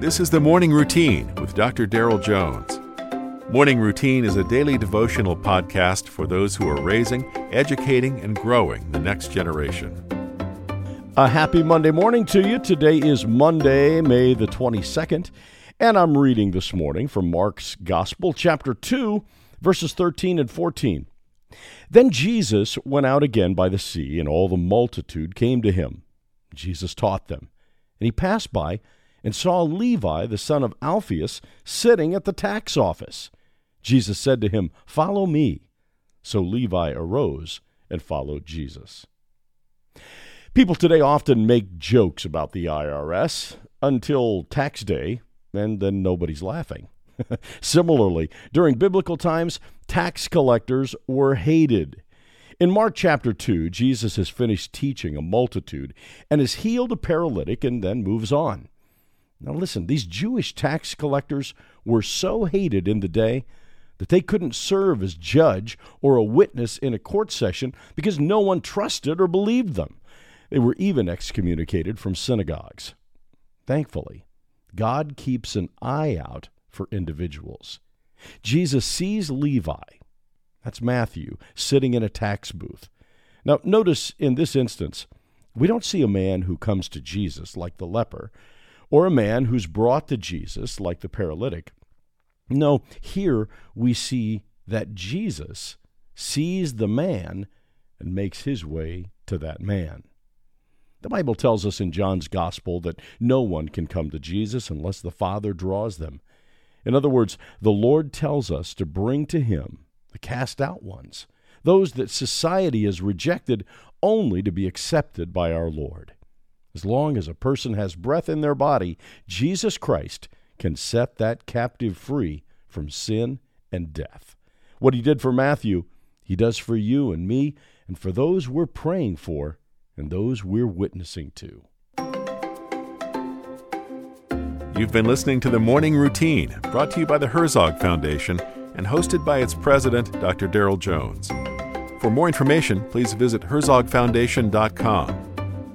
This is the Morning Routine with Dr. Darrell Jones. Morning Routine is a daily devotional podcast for those who are raising, educating, and growing the next generation. A happy Monday morning to you. Today is Monday, May the 22nd, and I'm reading this morning from Mark's Gospel, chapter 2, verses 13 and 14. Then Jesus went out again by the sea, and all the multitude came to him. Jesus taught them. And he passed by and saw Levi, the son of Alphaeus, sitting at the tax office. Jesus said to him, Follow me. So Levi arose and followed Jesus. People today often make jokes about the IRS until tax day, and then nobody's laughing. Similarly, during biblical times, tax collectors were hated. In Mark chapter 2, Jesus has finished teaching a multitude and has healed a paralytic and then moves on. Now, listen, these Jewish tax collectors were so hated in the day that they couldn't serve as judge or a witness in a court session because no one trusted or believed them. They were even excommunicated from synagogues. Thankfully, God keeps an eye out for individuals. Jesus sees Levi, that's Matthew, sitting in a tax booth. Now, notice in this instance, we don't see a man who comes to Jesus like the leper or a man who's brought to Jesus, like the paralytic. No, here we see that Jesus sees the man and makes his way to that man. The Bible tells us in John's Gospel that no one can come to Jesus unless the Father draws them. In other words, the Lord tells us to bring to him the cast out ones, those that society has rejected only to be accepted by our Lord. As long as a person has breath in their body, Jesus Christ can set that captive free from sin and death. What he did for Matthew, he does for you and me, and for those we're praying for and those we're witnessing to. You've been listening to the Morning Routine, brought to you by the Herzog Foundation and hosted by its president, Dr. Darrell Jones. For more information, please visit herzogfoundation.com.